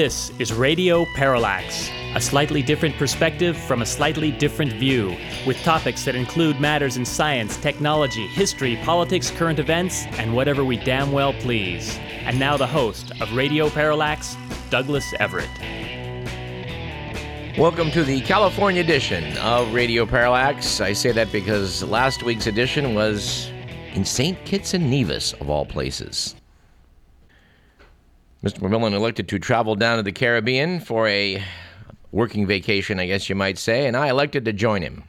This is Radio Parallax, a slightly different perspective from a slightly different view, with topics that include matters in science, technology, history, politics, current events, and whatever we damn well please. And now the host of Radio Parallax, Douglas Everett. Welcome to the California edition of Radio Parallax. I say that because last week's edition was in St. Kitts and Nevis, of all places. Mr. McMillan elected to travel down to the Caribbean for a working vacation, I guess you might say, and I elected to join him.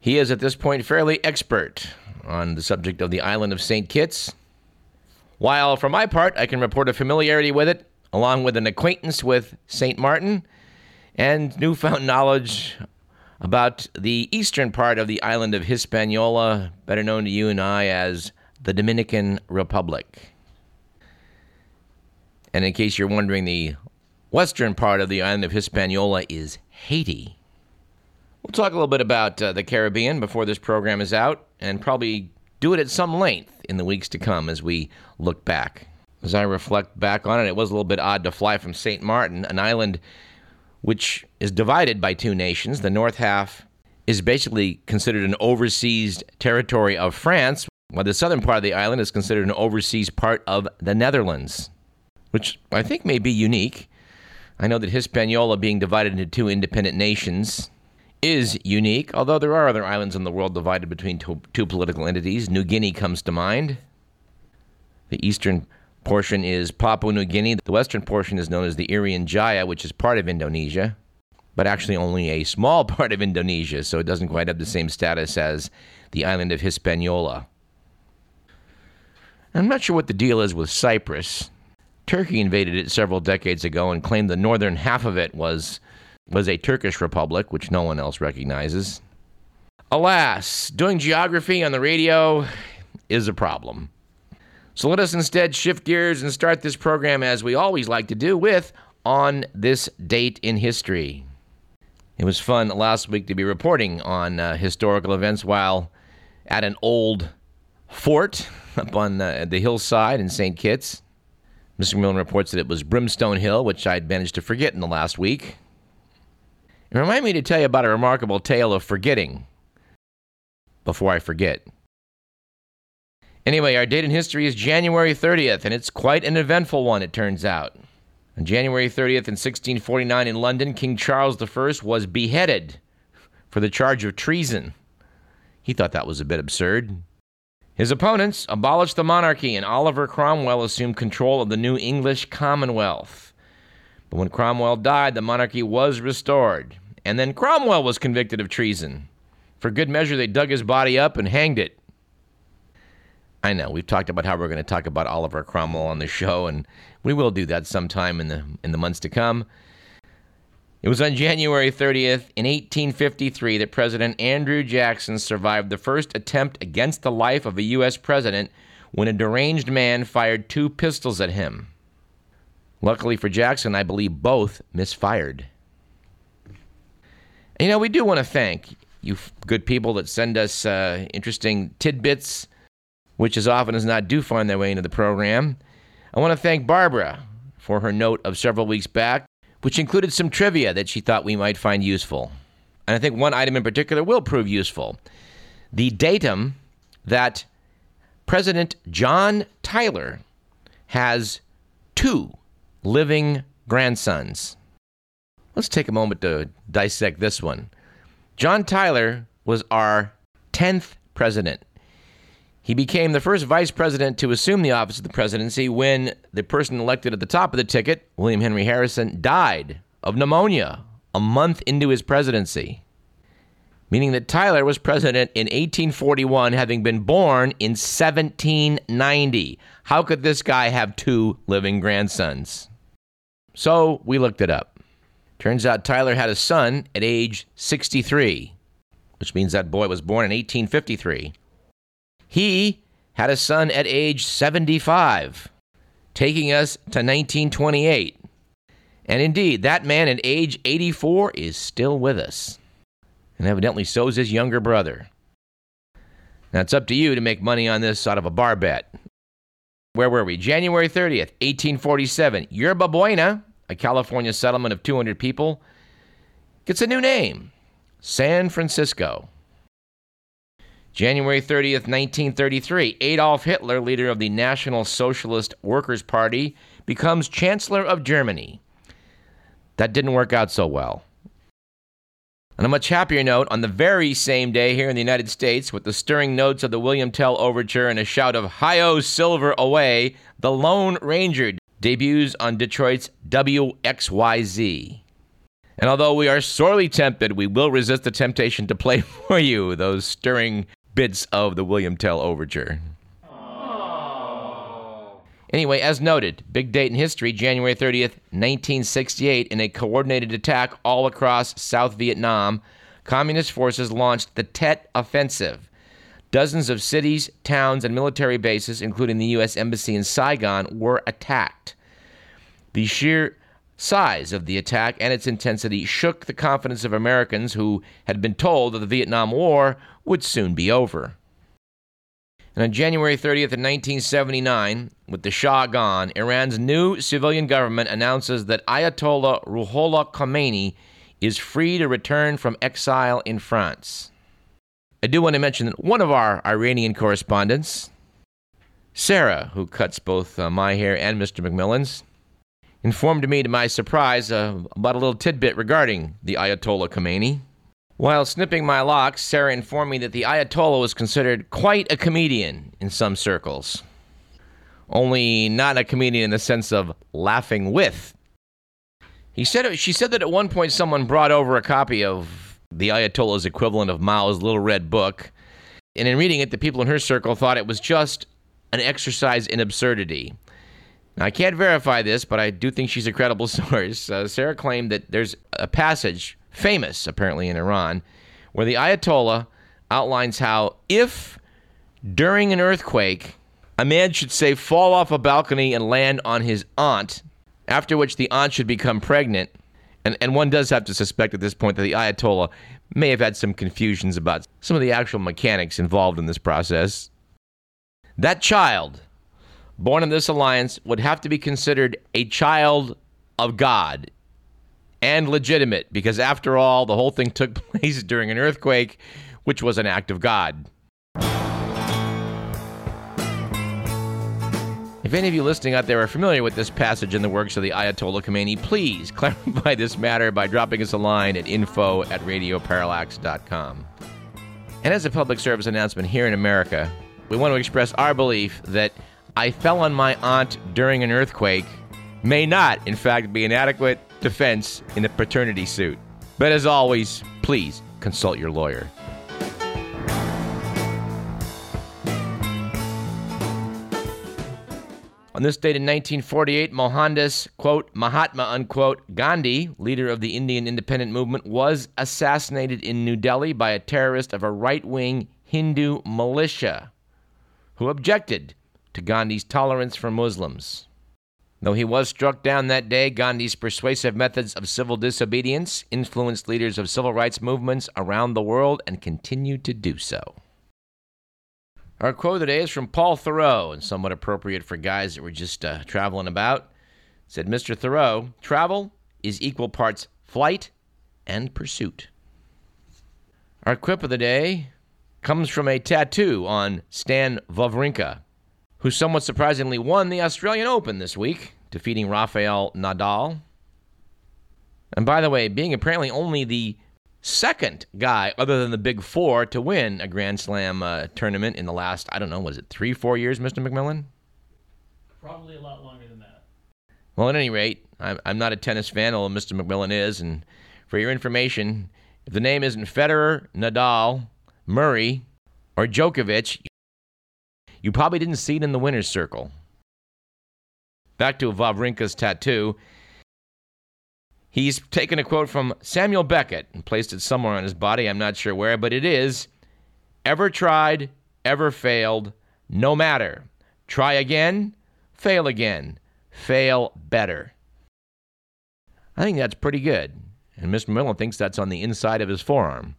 He is at this point fairly expert on the subject of the island of St. Kitts, while for my part, I can report a familiarity with it, along with an acquaintance with St. Martin and newfound knowledge about the eastern part of the island of Hispaniola, better known to you and I as the Dominican Republic. And in case you're wondering, the western part of the island of Hispaniola is Haiti. We'll talk a little bit about uh, the Caribbean before this program is out, and probably do it at some length in the weeks to come as we look back. As I reflect back on it, it was a little bit odd to fly from St. Martin, an island which is divided by two nations. The north half is basically considered an overseas territory of France, while the southern part of the island is considered an overseas part of the Netherlands which I think may be unique. I know that Hispaniola being divided into two independent nations is unique, although there are other islands in the world divided between two, two political entities. New Guinea comes to mind. The eastern portion is Papua New Guinea. The western portion is known as the Irian Jaya, which is part of Indonesia, but actually only a small part of Indonesia, so it doesn't quite have the same status as the island of Hispaniola. I'm not sure what the deal is with Cyprus. Turkey invaded it several decades ago and claimed the northern half of it was was a Turkish republic, which no one else recognizes. Alas, doing geography on the radio is a problem. So let us instead shift gears and start this program as we always like to do with on this date in history. It was fun last week to be reporting on uh, historical events while at an old fort up on uh, the hillside in St. Kitts. Mr. McMillan reports that it was Brimstone Hill, which I'd managed to forget in the last week. And remind me to tell you about a remarkable tale of forgetting before I forget. Anyway, our date in history is January 30th, and it's quite an eventful one, it turns out. On January 30th in 1649 in London, King Charles I was beheaded for the charge of treason. He thought that was a bit absurd. His opponents abolished the monarchy, and Oliver Cromwell assumed control of the new English Commonwealth. But when Cromwell died, the monarchy was restored, and then Cromwell was convicted of treason. For good measure, they dug his body up and hanged it. I know we've talked about how we're going to talk about Oliver Cromwell on the show, and we will do that sometime in the in the months to come. It was on January 30th in 1853 that President Andrew Jackson survived the first attempt against the life of a U.S. president when a deranged man fired two pistols at him. Luckily for Jackson, I believe both misfired. And, you know, we do want to thank you good people that send us uh, interesting tidbits, which as often as not do find their way into the program. I want to thank Barbara for her note of several weeks back which included some trivia that she thought we might find useful. And I think one item in particular will prove useful. The datum that President John Tyler has two living grandsons. Let's take a moment to dissect this one. John Tyler was our 10th president. He became the first vice president to assume the office of the presidency when the person elected at the top of the ticket, William Henry Harrison, died of pneumonia a month into his presidency. Meaning that Tyler was president in 1841, having been born in 1790. How could this guy have two living grandsons? So we looked it up. Turns out Tyler had a son at age 63, which means that boy was born in 1853. He had a son at age 75, taking us to 1928. And indeed, that man at age 84 is still with us. And evidently, so is his younger brother. Now, it's up to you to make money on this out of a bar bet. Where were we? January 30th, 1847. Yerba Buena, a California settlement of 200 people, gets a new name San Francisco. January 30th, 1933, Adolf Hitler, leader of the National Socialist Workers' Party, becomes Chancellor of Germany. That didn't work out so well. On a much happier note, on the very same day here in the United States, with the stirring notes of the William Tell Overture and a shout of Hi-O Silver Away, The Lone Ranger debuts on Detroit's WXYZ. And although we are sorely tempted, we will resist the temptation to play for you those stirring bits of the William Tell Overture. Anyway, as noted, big date in history, January 30th, 1968, in a coordinated attack all across South Vietnam, communist forces launched the Tet Offensive. Dozens of cities, towns, and military bases, including the U.S. Embassy in Saigon, were attacked. The sheer size of the attack and its intensity shook the confidence of Americans who had been told that the Vietnam War would soon be over. And on January 30th of 1979, with the Shah gone, Iran's new civilian government announces that Ayatollah Ruhollah Khomeini is free to return from exile in France. I do want to mention that one of our Iranian correspondents, Sarah, who cuts both uh, my hair and Mr. McMillan's, informed me to my surprise uh, about a little tidbit regarding the Ayatollah Khomeini. While snipping my locks, Sarah informed me that the Ayatollah was considered quite a comedian in some circles. Only not a comedian in the sense of laughing with. He said she said that at one point someone brought over a copy of the Ayatollah's equivalent of Mao's Little Red Book, and in reading it, the people in her circle thought it was just an exercise in absurdity. Now, I can't verify this, but I do think she's a credible source. Uh, Sarah claimed that there's a passage famous apparently in Iran, where the Ayatollah outlines how if during an earthquake a man should say fall off a balcony and land on his aunt, after which the aunt should become pregnant, and, and one does have to suspect at this point that the Ayatollah may have had some confusions about some of the actual mechanics involved in this process. That child, born in this alliance, would have to be considered a child of God and legitimate because, after all, the whole thing took place during an earthquake, which was an act of God. If any of you listening out there are familiar with this passage in the works of the Ayatollah Khomeini, please clarify this matter by dropping us a line at info at radioparallax.com. And as a public service announcement here in America, we want to express our belief that I fell on my aunt during an earthquake may not, in fact, be an adequate defense in a paternity suit. But as always, please consult your lawyer. On this date in 1948, Mohandas, quote, Mahatma, unquote, Gandhi, leader of the Indian independent movement, was assassinated in New Delhi by a terrorist of a right wing Hindu militia who objected to Gandhi's tolerance for Muslims. Though he was struck down that day, Gandhi's persuasive methods of civil disobedience influenced leaders of civil rights movements around the world and continue to do so. Our quote today is from Paul Theroux, and somewhat appropriate for guys that were just uh, traveling about. It said Mr. Theroux, travel is equal parts flight and pursuit. Our quip of the day comes from a tattoo on Stan Wawrinka, who somewhat surprisingly won the Australian Open this week, defeating Rafael Nadal. And by the way, being apparently only the second guy other than the big four to win a Grand Slam uh, tournament in the last, I don't know, was it three, four years, Mr. McMillan? Probably a lot longer than that. Well, at any rate, I'm, I'm not a tennis fan, although Mr. McMillan is. And for your information, if the name isn't Federer, Nadal, Murray, or Djokovic, you probably didn't see it in the winner's circle. Back to Wawrinka's tattoo. He's taken a quote from Samuel Beckett and placed it somewhere on his body. I'm not sure where, but it is Ever tried, ever failed, no matter. Try again, fail again, fail better. I think that's pretty good. And Mr. Miller thinks that's on the inside of his forearm.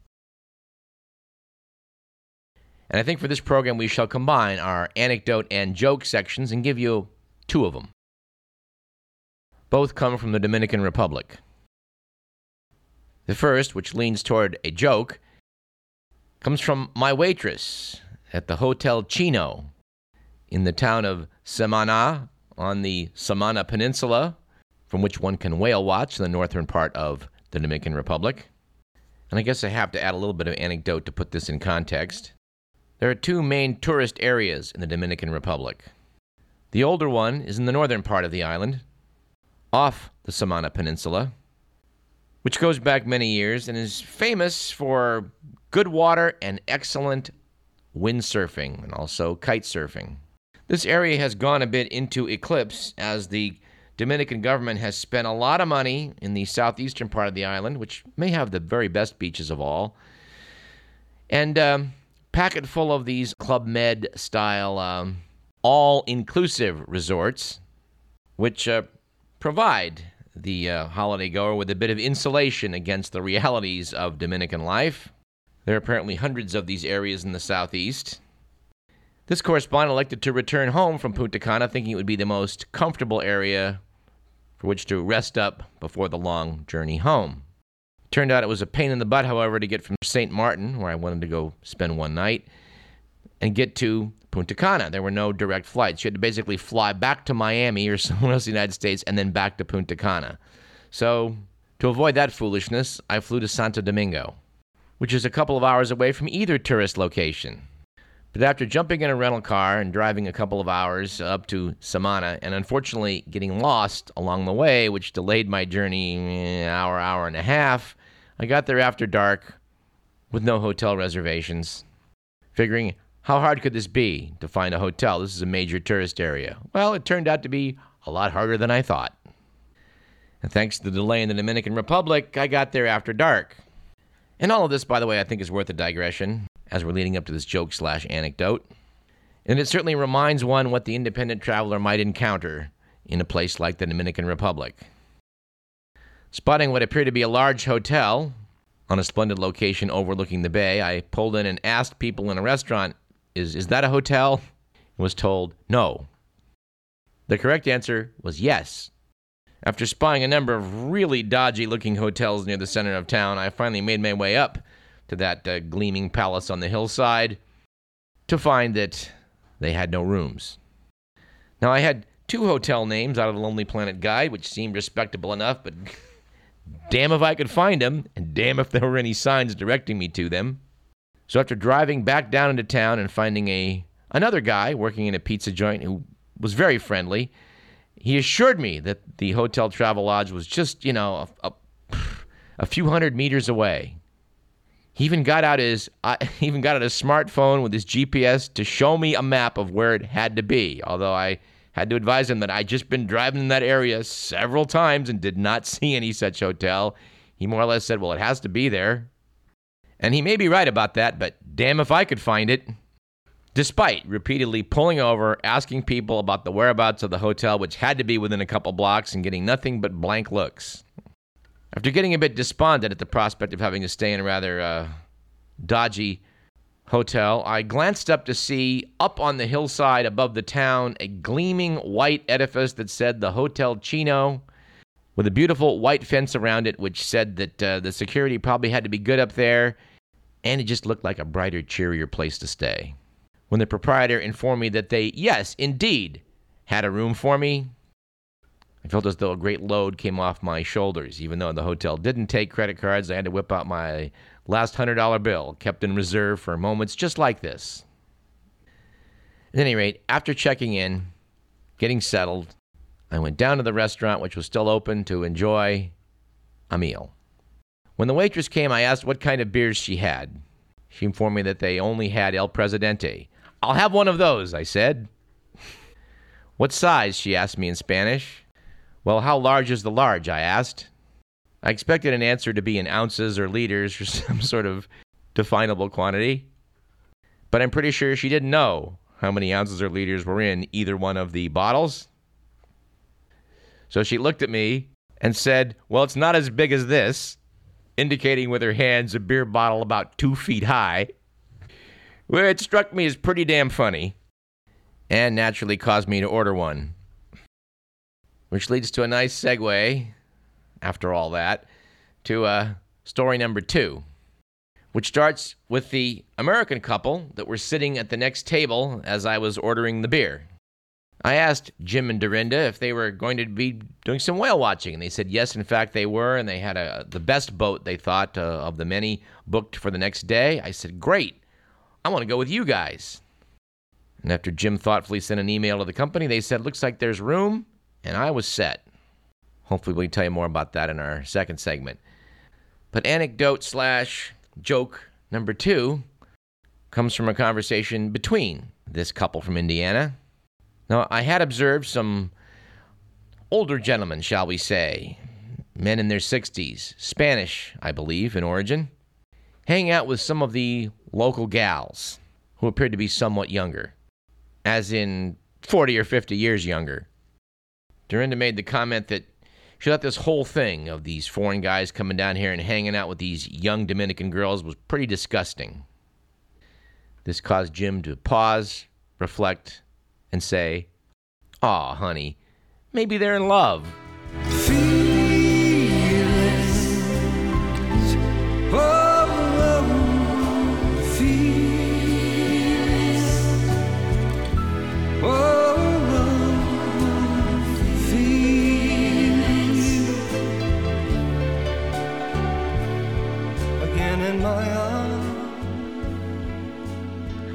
And I think for this program, we shall combine our anecdote and joke sections and give you two of them. Both come from the Dominican Republic. The first, which leans toward a joke, comes from my waitress at the Hotel Chino in the town of Samana on the Samana Peninsula, from which one can whale watch the northern part of the Dominican Republic. And I guess I have to add a little bit of anecdote to put this in context. There are two main tourist areas in the Dominican Republic. The older one is in the northern part of the island, off the Samana Peninsula, which goes back many years and is famous for good water and excellent windsurfing and also kite surfing. This area has gone a bit into eclipse as the Dominican government has spent a lot of money in the southeastern part of the island, which may have the very best beaches of all, and um, packet full of these Club Med style um, all inclusive resorts, which uh, provide the uh, holiday goer with a bit of insulation against the realities of Dominican life. There are apparently hundreds of these areas in the southeast. This correspondent elected to return home from Punta Cana thinking it would be the most comfortable area for which to rest up before the long journey home. Turned out it was a pain in the butt, however, to get from St. Martin, where I wanted to go spend one night, and get to Punta Cana. There were no direct flights. You had to basically fly back to Miami or somewhere else in the United States and then back to Punta Cana. So, to avoid that foolishness, I flew to Santo Domingo, which is a couple of hours away from either tourist location. But after jumping in a rental car and driving a couple of hours up to Samana, and unfortunately getting lost along the way, which delayed my journey an hour, hour and a half, I got there after dark with no hotel reservations, figuring how hard could this be to find a hotel? This is a major tourist area. Well, it turned out to be a lot harder than I thought. And thanks to the delay in the Dominican Republic, I got there after dark. And all of this, by the way, I think is worth a digression as we're leading up to this joke slash anecdote. And it certainly reminds one what the independent traveler might encounter in a place like the Dominican Republic. Spotting what appeared to be a large hotel on a splendid location overlooking the bay, I pulled in and asked people in a restaurant is, is that a hotel? And was told no. The correct answer was yes. After spying a number of really dodgy looking hotels near the center of town, I finally made my way up to that uh, gleaming palace on the hillside to find that they had no rooms. Now, I had two hotel names out of the Lonely Planet Guide, which seemed respectable enough, but damn if I could find them, and damn if there were any signs directing me to them. So after driving back down into town and finding a another guy working in a pizza joint who was very friendly, he assured me that the hotel travel lodge was just, you know, a, a, a few hundred meters away. He even got out his uh, even got out his smartphone with his GPS to show me a map of where it had to be. Although I had to advise him that I'd just been driving in that area several times and did not see any such hotel. He more or less said, "Well, it has to be there." And he may be right about that, but damn if I could find it. Despite repeatedly pulling over, asking people about the whereabouts of the hotel, which had to be within a couple blocks, and getting nothing but blank looks. After getting a bit despondent at the prospect of having to stay in a rather uh, dodgy hotel, I glanced up to see, up on the hillside above the town, a gleaming white edifice that said the Hotel Chino with a beautiful white fence around it, which said that uh, the security probably had to be good up there, and it just looked like a brighter, cheerier place to stay. When the proprietor informed me that they, yes, indeed, had a room for me, I felt as though a great load came off my shoulders. Even though the hotel didn't take credit cards, I had to whip out my last $100 bill, kept in reserve for moments just like this. At any rate, after checking in, getting settled, I went down to the restaurant, which was still open, to enjoy a meal. When the waitress came, I asked what kind of beers she had. She informed me that they only had El Presidente. I'll have one of those, I said. what size? she asked me in Spanish. Well, how large is the large? I asked. I expected an answer to be in ounces or liters or some sort of definable quantity. But I'm pretty sure she didn't know how many ounces or liters were in either one of the bottles. So she looked at me and said, Well, it's not as big as this, indicating with her hands a beer bottle about two feet high. Well, it struck me as pretty damn funny, and naturally caused me to order one. Which leads to a nice segue, after all that, to uh, story number two, which starts with the American couple that were sitting at the next table as I was ordering the beer. I asked Jim and Dorinda if they were going to be doing some whale watching, and they said yes, in fact they were, and they had a, the best boat they thought uh, of the many booked for the next day. I said, Great, I want to go with you guys. And after Jim thoughtfully sent an email to the company, they said, Looks like there's room, and I was set. Hopefully, we can tell you more about that in our second segment. But anecdote slash joke number two comes from a conversation between this couple from Indiana now, I had observed some older gentlemen, shall we say, men in their 60s, Spanish, I believe, in origin, hang out with some of the local gals who appeared to be somewhat younger, as in 40 or 50 years younger. Dorinda made the comment that she thought this whole thing of these foreign guys coming down here and hanging out with these young Dominican girls was pretty disgusting. This caused Jim to pause, reflect, and say, Aw, honey, maybe they're in love.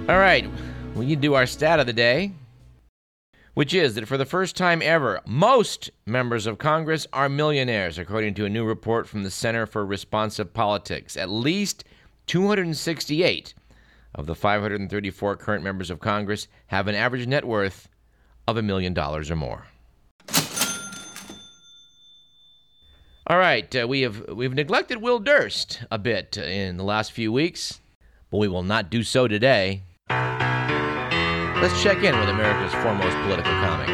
All right, we do our stat of the day which is that for the first time ever, most members of Congress are millionaires, according to a new report from the Center for Responsive Politics. At least 268 of the 534 current members of Congress have an average net worth of a million dollars or more. All right, uh, we have we've neglected Will Durst a bit in the last few weeks, but we will not do so today. Let's check in with America's foremost political comic.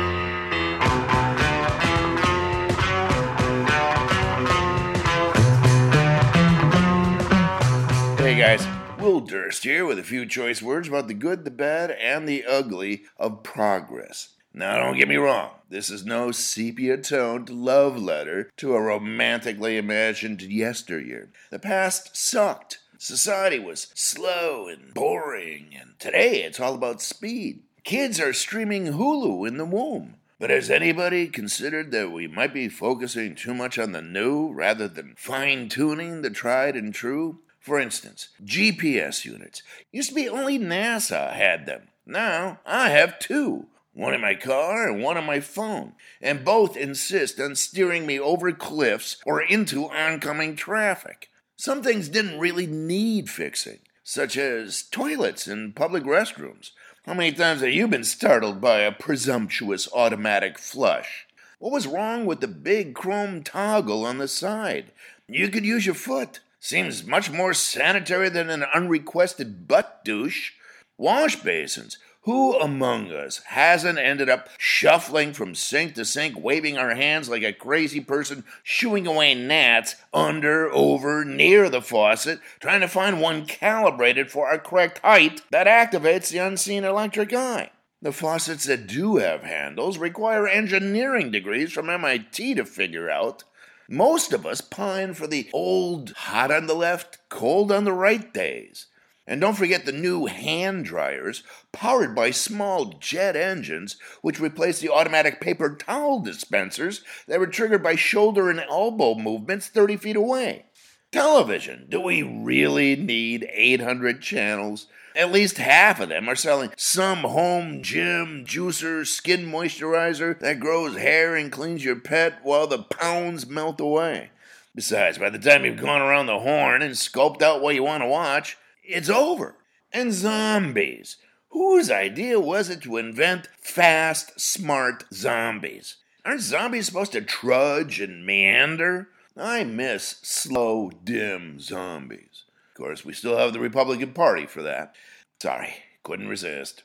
Hey guys, Will Durst here with a few choice words about the good, the bad, and the ugly of progress. Now, don't get me wrong, this is no sepia toned love letter to a romantically imagined yesteryear. The past sucked. Society was slow and boring, and today it's all about speed. Kids are streaming Hulu in the womb. But has anybody considered that we might be focusing too much on the new rather than fine tuning the tried and true? For instance, GPS units. Used to be only NASA had them. Now I have two one in my car and one on my phone, and both insist on steering me over cliffs or into oncoming traffic. Some things didn't really need fixing, such as toilets and public restrooms. How many times have you been startled by a presumptuous automatic flush? What was wrong with the big chrome toggle on the side? You could use your foot. Seems much more sanitary than an unrequested butt douche. Wash basins. Who among us hasn't ended up shuffling from sink to sink, waving our hands like a crazy person, shooing away gnats under, over, near the faucet, trying to find one calibrated for our correct height that activates the unseen electric eye? The faucets that do have handles require engineering degrees from MIT to figure out. Most of us pine for the old hot on the left, cold on the right days. And don't forget the new hand dryers, powered by small jet engines, which replace the automatic paper towel dispensers that were triggered by shoulder and elbow movements 30 feet away. Television. Do we really need 800 channels? At least half of them are selling some home gym, juicer, skin moisturizer that grows hair and cleans your pet while the pounds melt away. Besides, by the time you've gone around the horn and scoped out what you want to watch, it's over. And zombies. Whose idea was it to invent fast, smart zombies? Aren't zombies supposed to trudge and meander? I miss slow, dim zombies. Of course, we still have the Republican Party for that. Sorry, couldn't resist.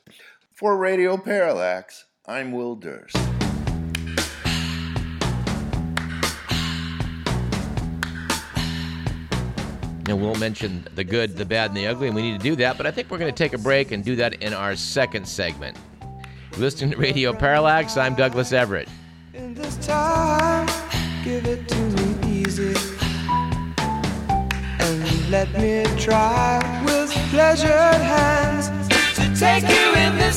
For Radio Parallax, I'm Will Durst. And we'll mention the good, the bad, and the ugly, and we need to do that. But I think we're going to take a break and do that in our second segment. Listening to Radio Parallax, I'm Douglas Everett. In this time, give it to me easy. And let me try with pleasured hands to take you in the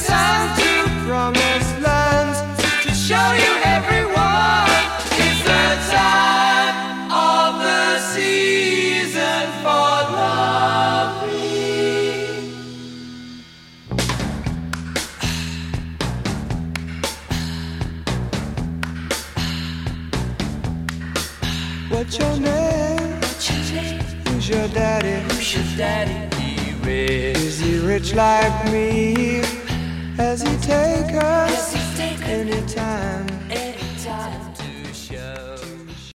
daddy? He rich. Is he rich like me? Has he take us anytime